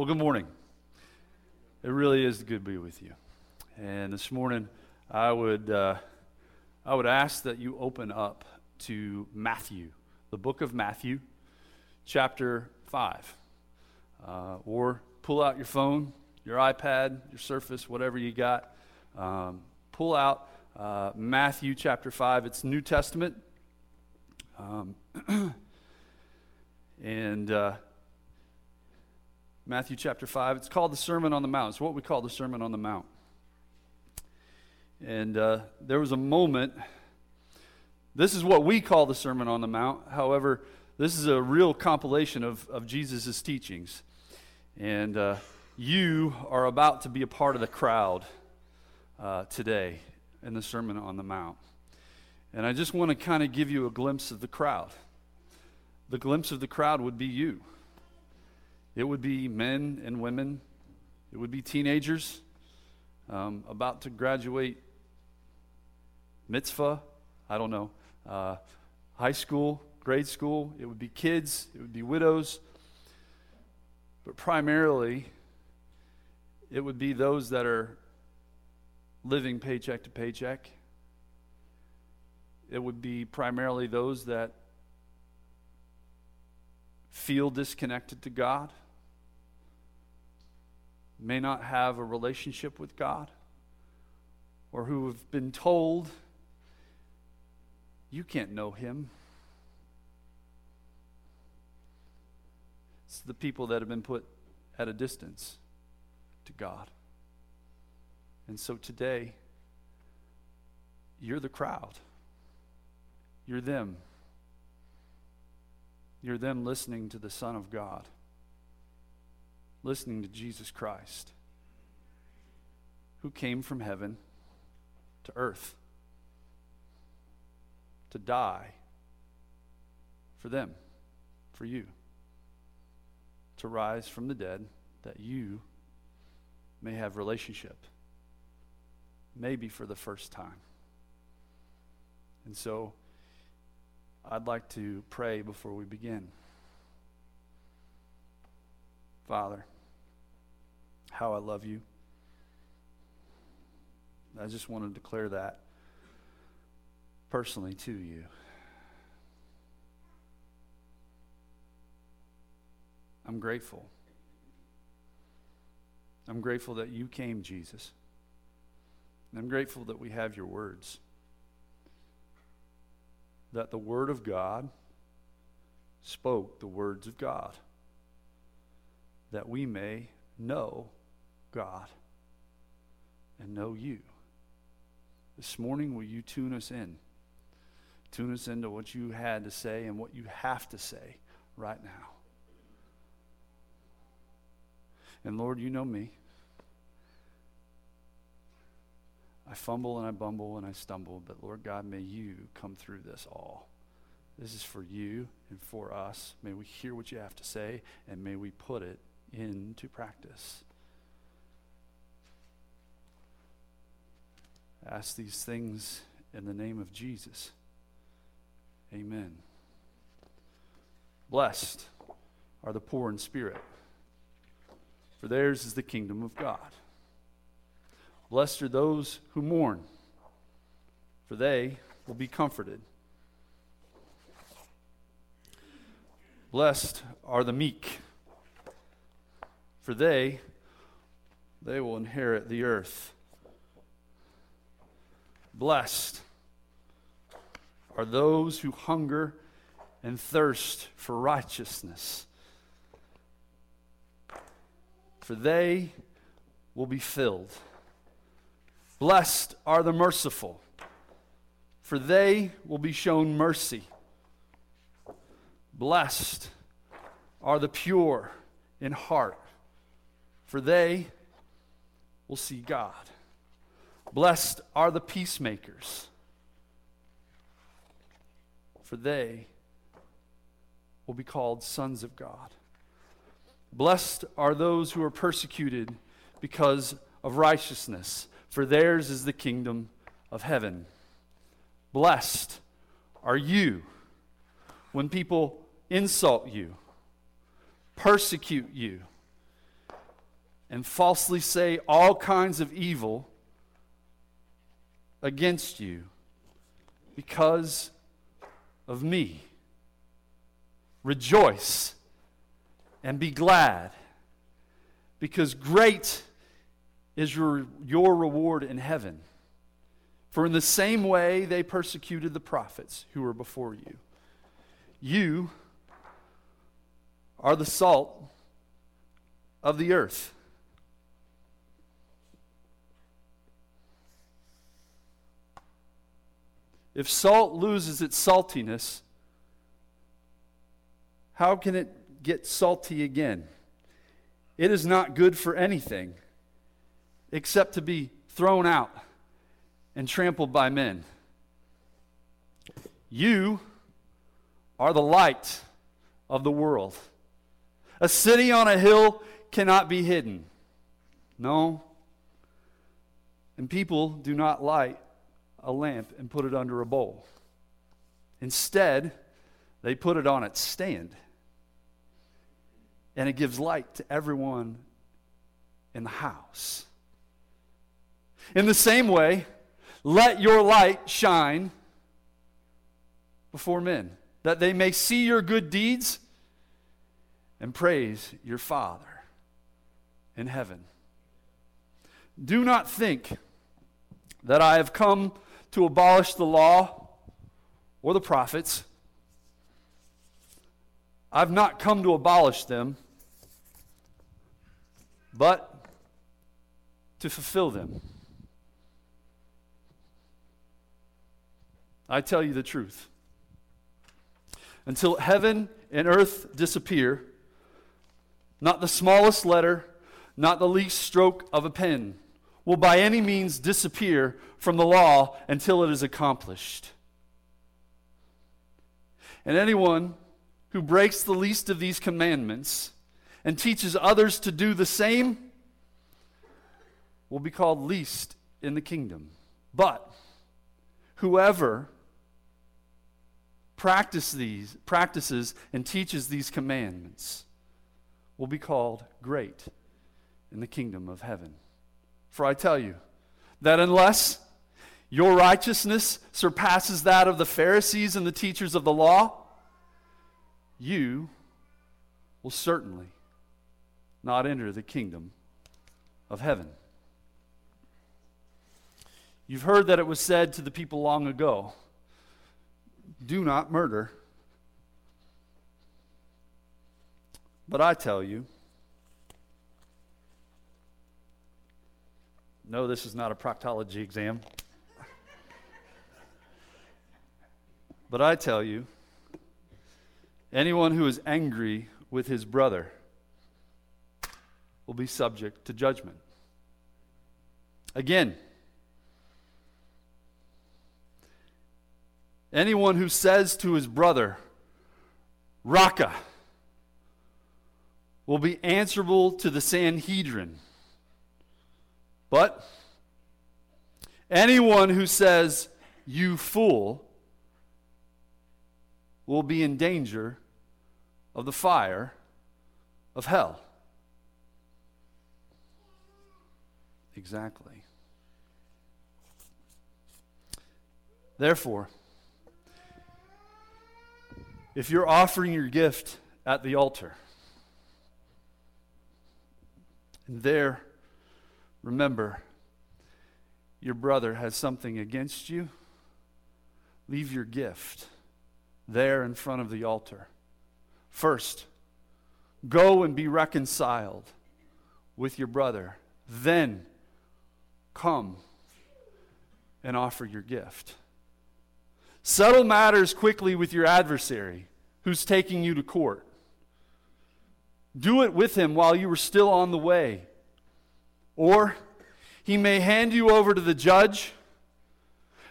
Well, good morning. It really is good to be with you. And this morning, I would, uh, I would ask that you open up to Matthew, the book of Matthew, chapter 5. Uh, or pull out your phone, your iPad, your Surface, whatever you got. Um, pull out uh, Matthew chapter 5. It's New Testament. Um, and uh, Matthew chapter 5. It's called the Sermon on the Mount. It's what we call the Sermon on the Mount. And uh, there was a moment, this is what we call the Sermon on the Mount. However, this is a real compilation of, of Jesus' teachings. And uh, you are about to be a part of the crowd uh, today in the Sermon on the Mount. And I just want to kind of give you a glimpse of the crowd. The glimpse of the crowd would be you. It would be men and women, it would be teenagers um, about to graduate mitzvah, I don't know, uh, high school, grade school. It would be kids, it would be widows. But primarily, it would be those that are living paycheck to paycheck. It would be primarily those that feel disconnected to God, may not have a relationship with God, or who have been told, you can't know Him. It's the people that have been put at a distance to God. And so today, you're the crowd. You're them. You're them listening to the Son of God, listening to Jesus Christ, who came from heaven to earth to die for them, for you, to rise from the dead that you may have relationship, maybe for the first time. And so, I'd like to pray before we begin. Father, how I love you. I just want to declare that personally to you. I'm grateful. I'm grateful that you came, Jesus. I'm grateful that we have your words that the Word of God spoke the words of God, that we may know God and know you. This morning, will you tune us in? Tune us into what you had to say and what you have to say right now. And Lord, you know me. I fumble and I bumble and I stumble, but Lord God, may you come through this all. This is for you and for us. May we hear what you have to say and may we put it into practice. ask these things in the name of Jesus. Amen. Blessed are the poor in spirit, for theirs is the kingdom of God. Blessed are those who mourn, for they will be comforted. Blessed are the meek, for they they will inherit the earth. Blessed are those who hunger and thirst for righteousness, for they will be filled. Blessed are the merciful, for they will be shown mercy. Blessed are the pure in heart, for they will see God. Blessed are the peacemakers, for they will be called sons of God. Blessed are those who are persecuted because of righteousness for theirs is the kingdom of heaven. Blessed are you when people insult you, persecute you, and falsely say all kinds of evil against you because of me. Rejoice and be glad, because great is your, your reward in heaven. For in the same way they persecuted the prophets who were before you. You are the salt of the earth. If salt loses its saltiness, how can it get salty again? It is not good for anything except to be thrown out and trampled by men. You are the light of the world. A city on a hill cannot be hidden. No. And people do not light a lamp and put it under a bowl. Instead, they put it on its stand. And it gives light to everyone in the house. In the same way, let your light shine before men, that they may see your good deeds and praise your Father in heaven. Do not think that I have come to abolish the law or the prophets. I've not come to abolish them, but to fulfill them. I tell you the truth. Until heaven and earth disappear, not the smallest letter, not the least stroke of a pen will by any means disappear from the law until it is accomplished. And anyone who breaks the least of these commandments and teaches others to do the same will be called least in the kingdom. But whoever practice these, practices and teaches these commandments will be called great in the kingdom of heaven. For I tell you that unless your righteousness surpasses that of the Pharisees and the teachers of the law, you will certainly not enter the kingdom of heaven. You've heard that it was said to the people long ago do not murder. But I tell you, no, this is not a proctology exam. but I tell you, anyone who is angry with his brother will be subject to judgment. Again, anyone who says to his brother, Raca, will be answerable to the Sanhedrin. But anyone who says, You fool, will be in danger of the fire of hell. Exactly. Therefore, if you're offering your gift at the altar, and there, remember, your brother has something against you, leave your gift there in front of the altar. First, go and be reconciled with your brother. Then, come and offer your gift. Settle matters quickly with your adversary who's taking you to court. Do it with him while you are still on the way. Or he may hand you over to the judge,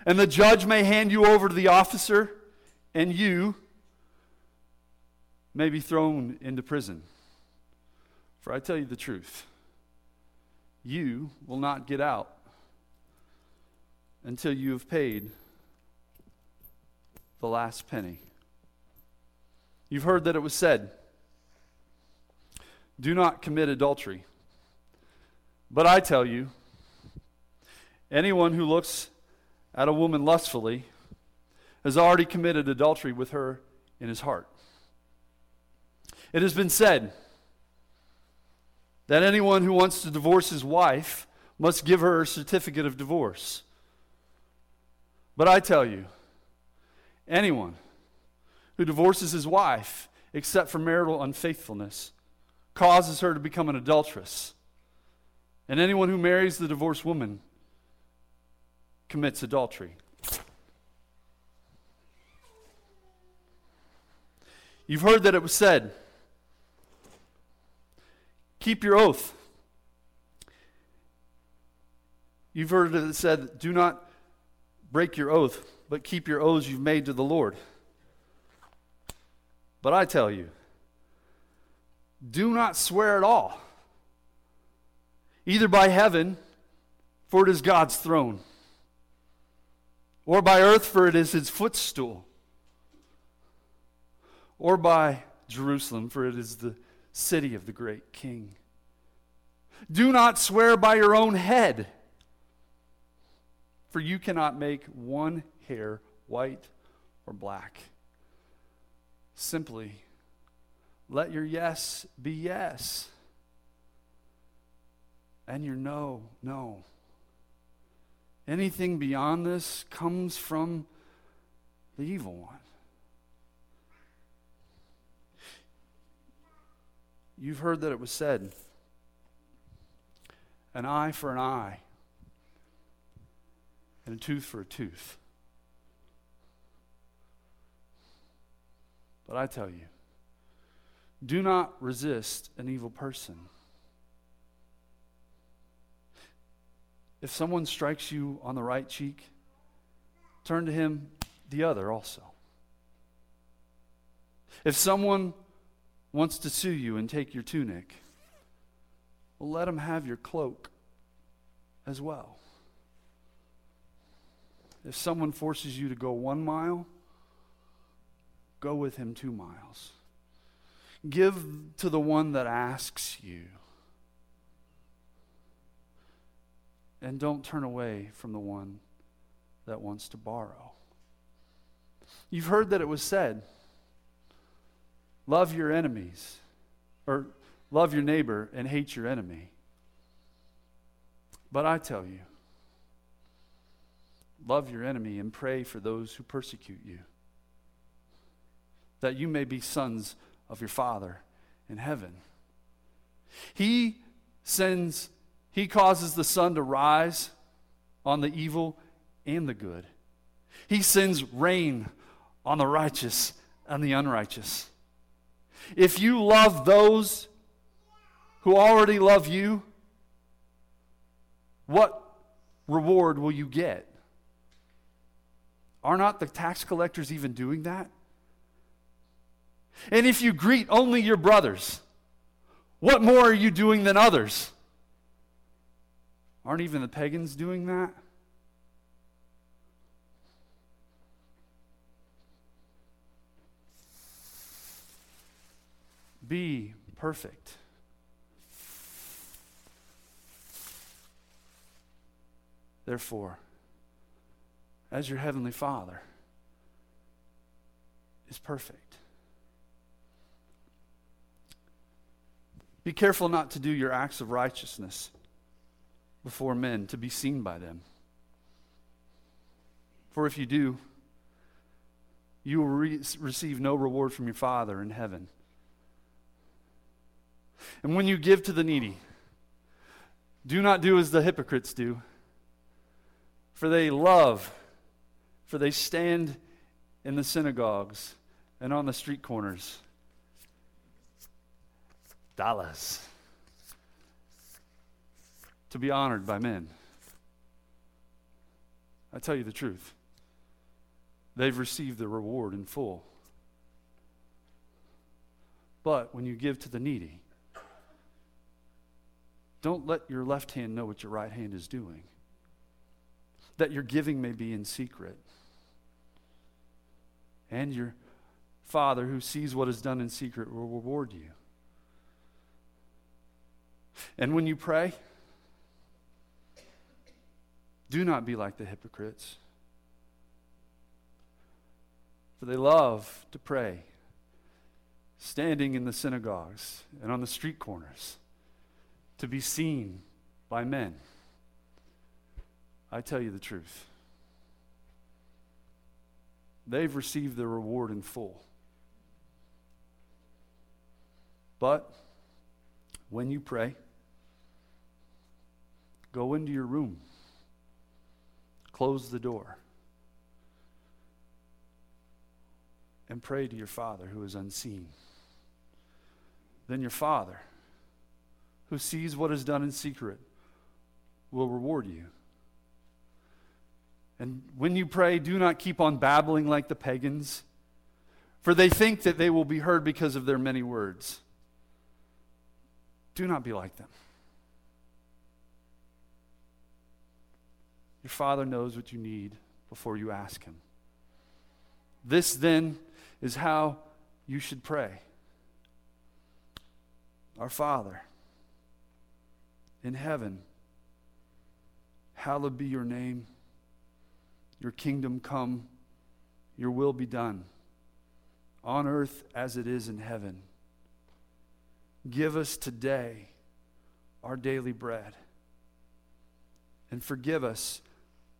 and the judge may hand you over to the officer, and you may be thrown into prison. For I tell you the truth, you will not get out until you have paid the last penny. You've heard that it was said, Do not commit adultery. But I tell you, anyone who looks at a woman lustfully has already committed adultery with her in his heart. It has been said that anyone who wants to divorce his wife must give her a certificate of divorce. But I tell you, anyone who divorces his wife, except for marital unfaithfulness, causes her to become an adulteress. And anyone who marries the divorced woman commits adultery. You've heard that it was said, keep your oath. You've heard that it said, do not break your oath, but keep your oaths you've made to the Lord. But I tell you, do not swear at all, either by heaven, for it is God's throne, or by earth, for it is his footstool, or by Jerusalem, for it is the city of the great king. Do not swear by your own head, for you cannot make one hair white or black. Simply let your yes be yes, and your no, no. Anything beyond this comes from the evil one. You've heard that it was said an eye for an eye and a tooth for a tooth. But I tell you, do not resist an evil person. If someone strikes you on the right cheek, turn to him the other also. If someone wants to sue you and take your tunic, well, let him have your cloak as well. If someone forces you to go one mile, go with him two miles. Give to the one that asks you. And don't turn away from the one that wants to borrow. You've heard that it was said love your enemies, or love your neighbor and hate your enemy. But I tell you, love your enemy and pray for those who persecute you, that you may be sons of your Father in heaven. He sends, He causes the sun to rise on the evil and the good. He sends rain on the righteous and the unrighteous. If you love those who already love you, what reward will you get? Are not the tax collectors even doing that? And if you greet only your brothers, what more are you doing than others? Aren't even the pagans doing that? Be perfect. Therefore, as your heavenly Father is perfect. Be careful not to do your acts of righteousness before men to be seen by them. For if you do, you will re- receive no reward from your Father in heaven. And when you give to the needy, do not do as the hypocrites do, for they love, for they stand in the synagogues and on the street corners dollars to be honored by men. I tell you the truth. They've received the reward in full. But when you give to the needy, don't let your left hand know what your right hand is doing, that your giving may be in secret. And your Father, who sees what is done in secret, will reward you. And when you pray, Do not be like the hypocrites, for they love to pray, standing in the synagogues and on the street corners, to be seen by men. I tell you the truth. They've received their reward in full. But when you pray, go into your room, close the door, and pray to your Father who is unseen. Then your Father, who sees what is done in secret, will reward you. And when you pray, do not keep on babbling like the pagans, for they think that they will be heard because of their many words. Do not be like them. Your Father knows what you need before you ask Him. This, then, is how you should pray Our Father in heaven, hallowed be your name. Your kingdom come, your will be done, on earth as it is in heaven. Give us today our daily bread. And forgive us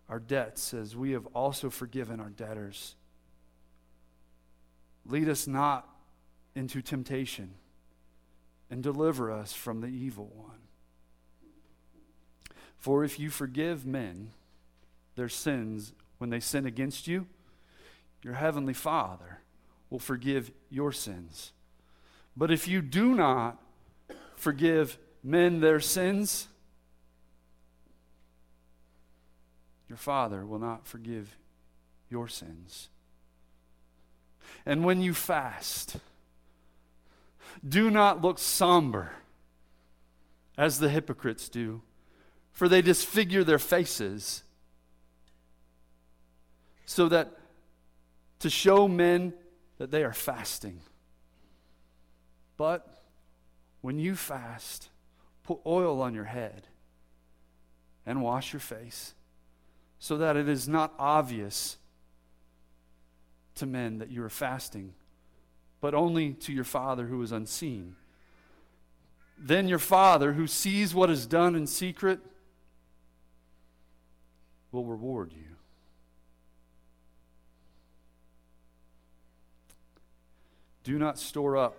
our debts as we have also forgiven our debtors. Lead us not into temptation and deliver us from the evil one. For if you forgive men their sins when they sin against you, your heavenly Father will forgive your sins. But if you do not forgive men their sins, your Father will not forgive your sins. And when you fast, do not look somber as the hypocrites do, for they disfigure their faces so that to show men that they are fasting. But when you fast, put oil on your head and wash your face so that it is not obvious to men that you are fasting, but only to your Father who is unseen. Then your Father, who sees what is done in secret, will reward you. Do not store up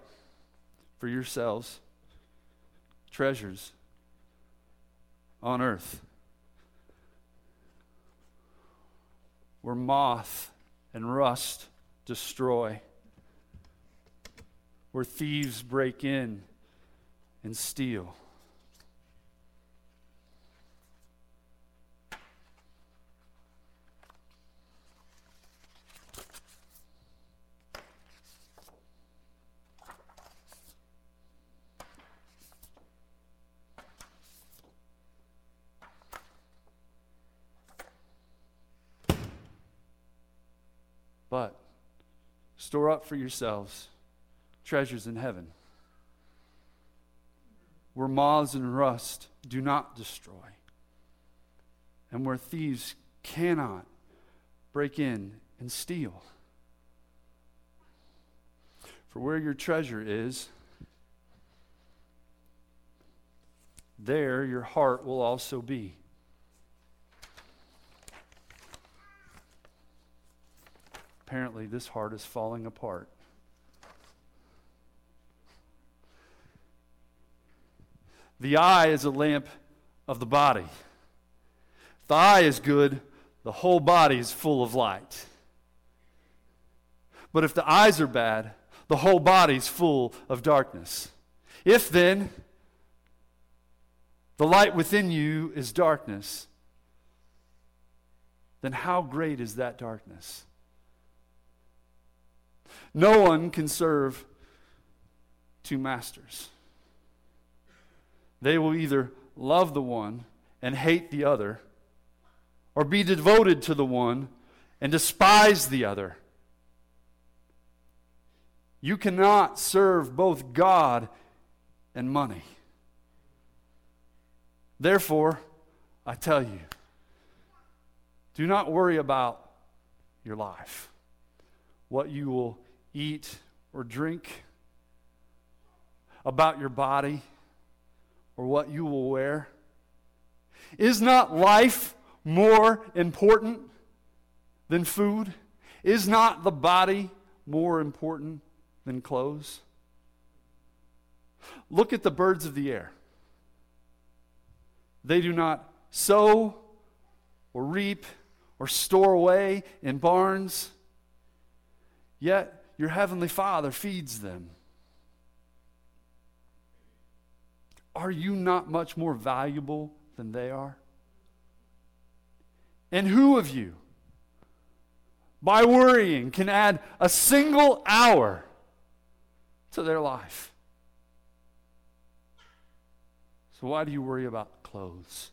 for yourselves treasures on earth where moth and rust destroy, where thieves break in and steal. But store up for yourselves treasures in heaven, where moths and rust do not destroy, and where thieves cannot break in and steal. For where your treasure is, there your heart will also be. Apparently this heart is falling apart. The eye is a lamp of the body. If the eye is good, the whole body is full of light. But if the eyes are bad, the whole body is full of darkness. If then the light within you is darkness, then how great is that darkness? No one can serve two masters. They will either love the one and hate the other, or be devoted to the one and despise the other. You cannot serve both God and money. Therefore, I tell you, Do not worry about your life, what you will eat or drink, about your body or what you will wear. Is not life more important than food? Is not the body more important than clothes? Look at the birds of the air. They do not sow or reap or store away in barns, yet your heavenly Father feeds them. Are you not much more valuable than they are? And who of you, by worrying, can add a single hour to their life? So, why do you worry about clothes?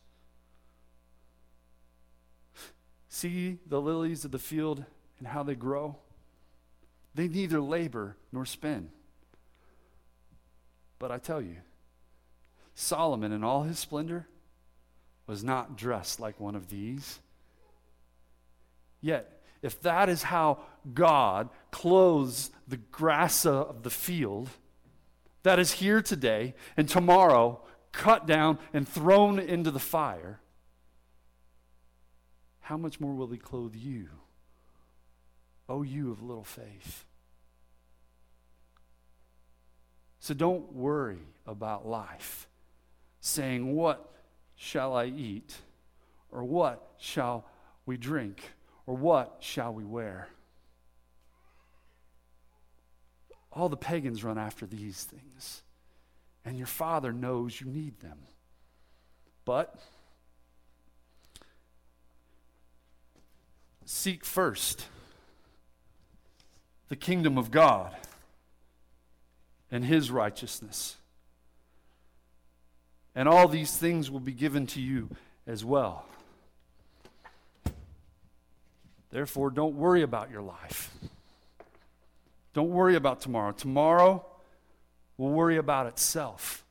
See the lilies of the field and how they grow? They neither labor nor spin. But I tell you, Solomon, in all his splendor, was not dressed like one of these. Yet, if that is how God clothes the grass of the field that is here today and tomorrow cut down and thrown into the fire, how much more will he clothe you? O you of little faith. So don't worry about life, saying, What shall I eat? Or what shall we drink? Or what shall we wear? All the pagans run after these things, and your Father knows you need them. But seek first the kingdom of God and his righteousness. And all these things will be given to you as well. Therefore, don't worry about your life. Don't worry about tomorrow. Tomorrow will worry about itself.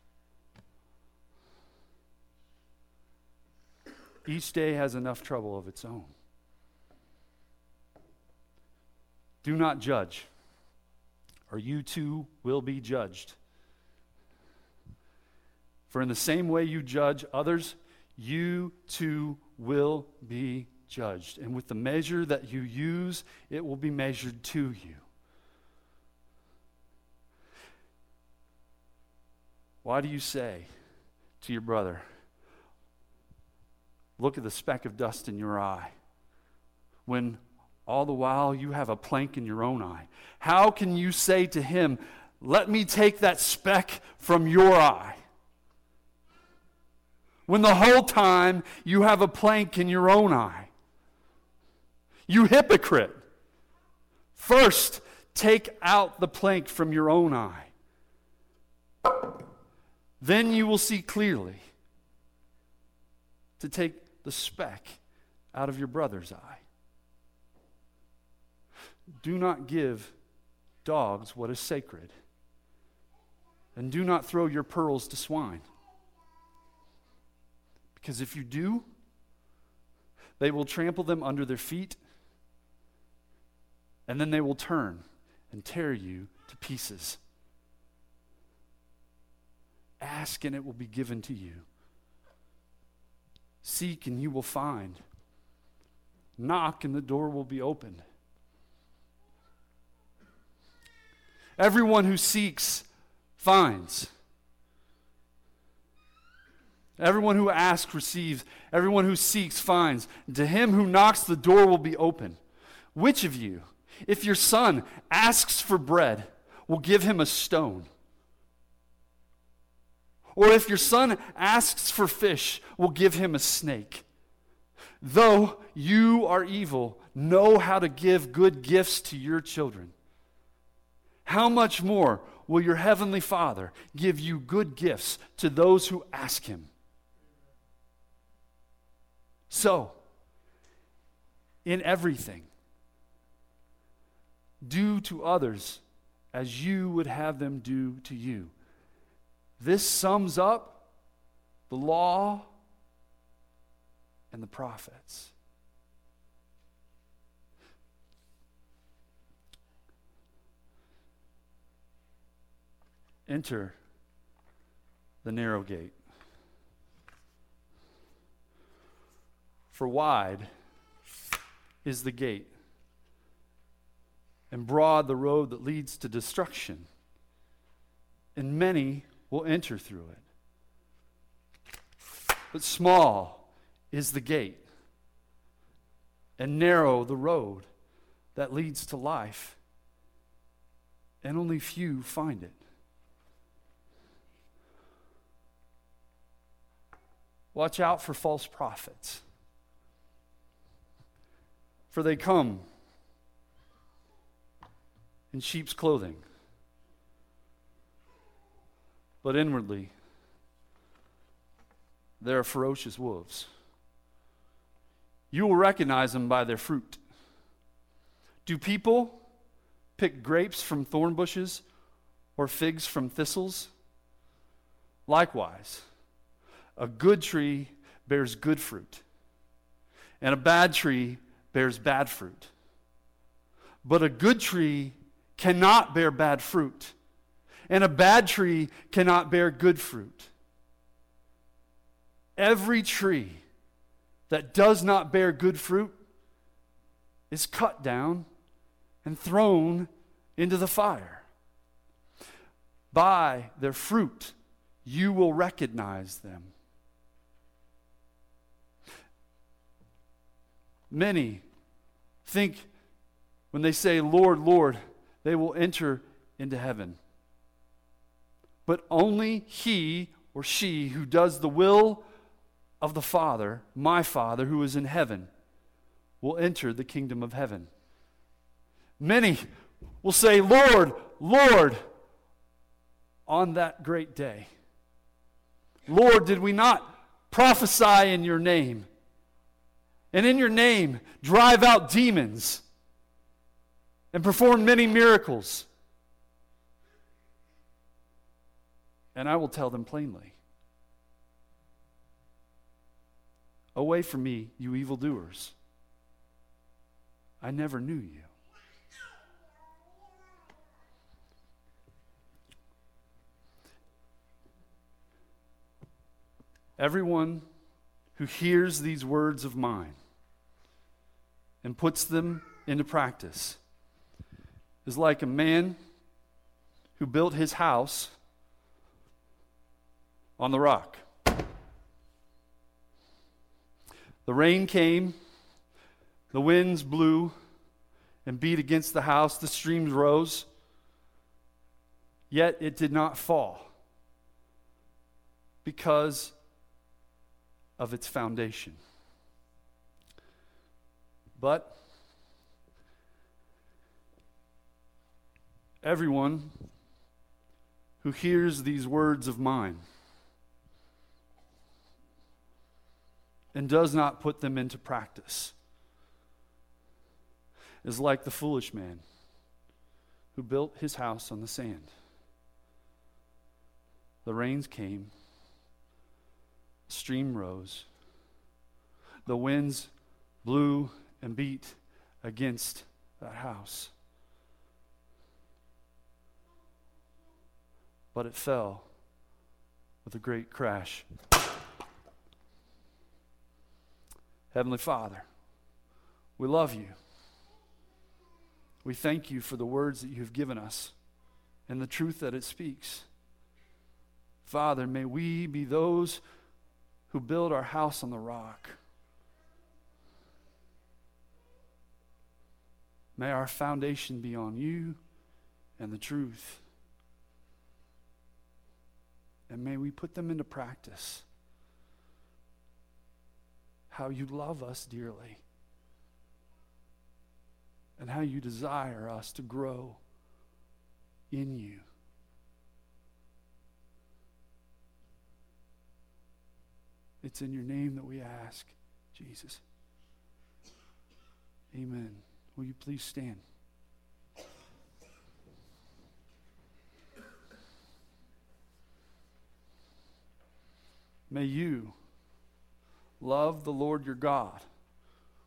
Each day has enough trouble of its own. Do not judge, or you too will be judged. For in the same way you judge others, you too will be judged. And with the measure that you use, it will be measured to you. Why do you say to your brother, Look at the speck of dust in your eye, when all the while you have a plank in your own eye? How can you say to him, Let me take that speck from your eye? When the whole time you have a plank in your own eye. You hypocrite. First, take out the plank from your own eye. Then you will see clearly to take the speck out of your brother's eye. Do not give dogs what is sacred, and do not throw your pearls to swine. Because if you do, they will trample them under their feet, and then they will turn and tear you to pieces. Ask, and it will be given to you. Seek, and you will find. Knock, and the door will be opened. Everyone who seeks finds. Everyone who asks receives. Everyone who seeks finds. And to him who knocks, the door will be open. Which of you, if your son asks for bread, will give him a stone? Or if your son asks for fish, will give him a snake? Though you are evil, know how to give good gifts to your children how much more will your heavenly Father give you good gifts to those who ask him? So, in everything, do to others as you would have them do to you. This sums up the law and the prophets. Enter the narrow gate. For wide is the gate, and broad the road that leads to destruction, and many will enter through it. But small is the gate, and narrow the road that leads to life, and only few find it. Watch out for false prophets, for they come in sheep's clothing, but inwardly they are ferocious wolves. You will recognize them by their fruit. Do people pick grapes from thorn bushes or figs from thistles? Likewise, a good tree bears good fruit, and a bad tree bears bad fruit. But a good tree cannot bear bad fruit, and a bad tree cannot bear good fruit. Every tree that does not bear good fruit is cut down and thrown into the fire. By their fruit, you will recognize them. Many think when they say, Lord, Lord, they will enter into heaven. But only he or she who does the will of the Father, my Father who is in heaven, will enter the kingdom of heaven. Many will say, Lord, Lord, on that great day. Lord, did we not prophesy in your name? And in your name, drive out demons and perform many miracles. And I will tell them plainly Away from me, you evildoers. I never knew you. Everyone who hears these words of mine and puts them into practice is like a man who built his house on the rock. The rain came, the winds blew and beat against the house, the streams rose, yet it did not fall because of its foundation. But everyone who hears these words of mine and does not put them into practice is like the foolish man who built his house on the sand. The rains came, the stream rose, the winds blew and beat against that house. But it fell with a great crash. Heavenly Father, we love you. We thank you for the words that you've given us and the truth that it speaks. Father, may we be those who build our house on the rock. May our foundation be on you and the truth. And may we put them into practice how you love us dearly and how you desire us to grow in you. It's in your name that we ask, Jesus. Amen. Will you please stand? May you Love the Lord your God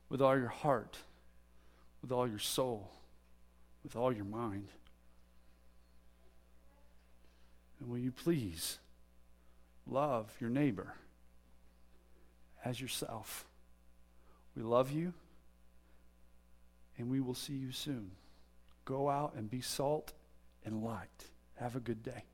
with all your heart, with all your soul, with all your mind. And will you please love your neighbor as yourself? We love you, and we will see you soon. Go out and be salt and light. Have a good day.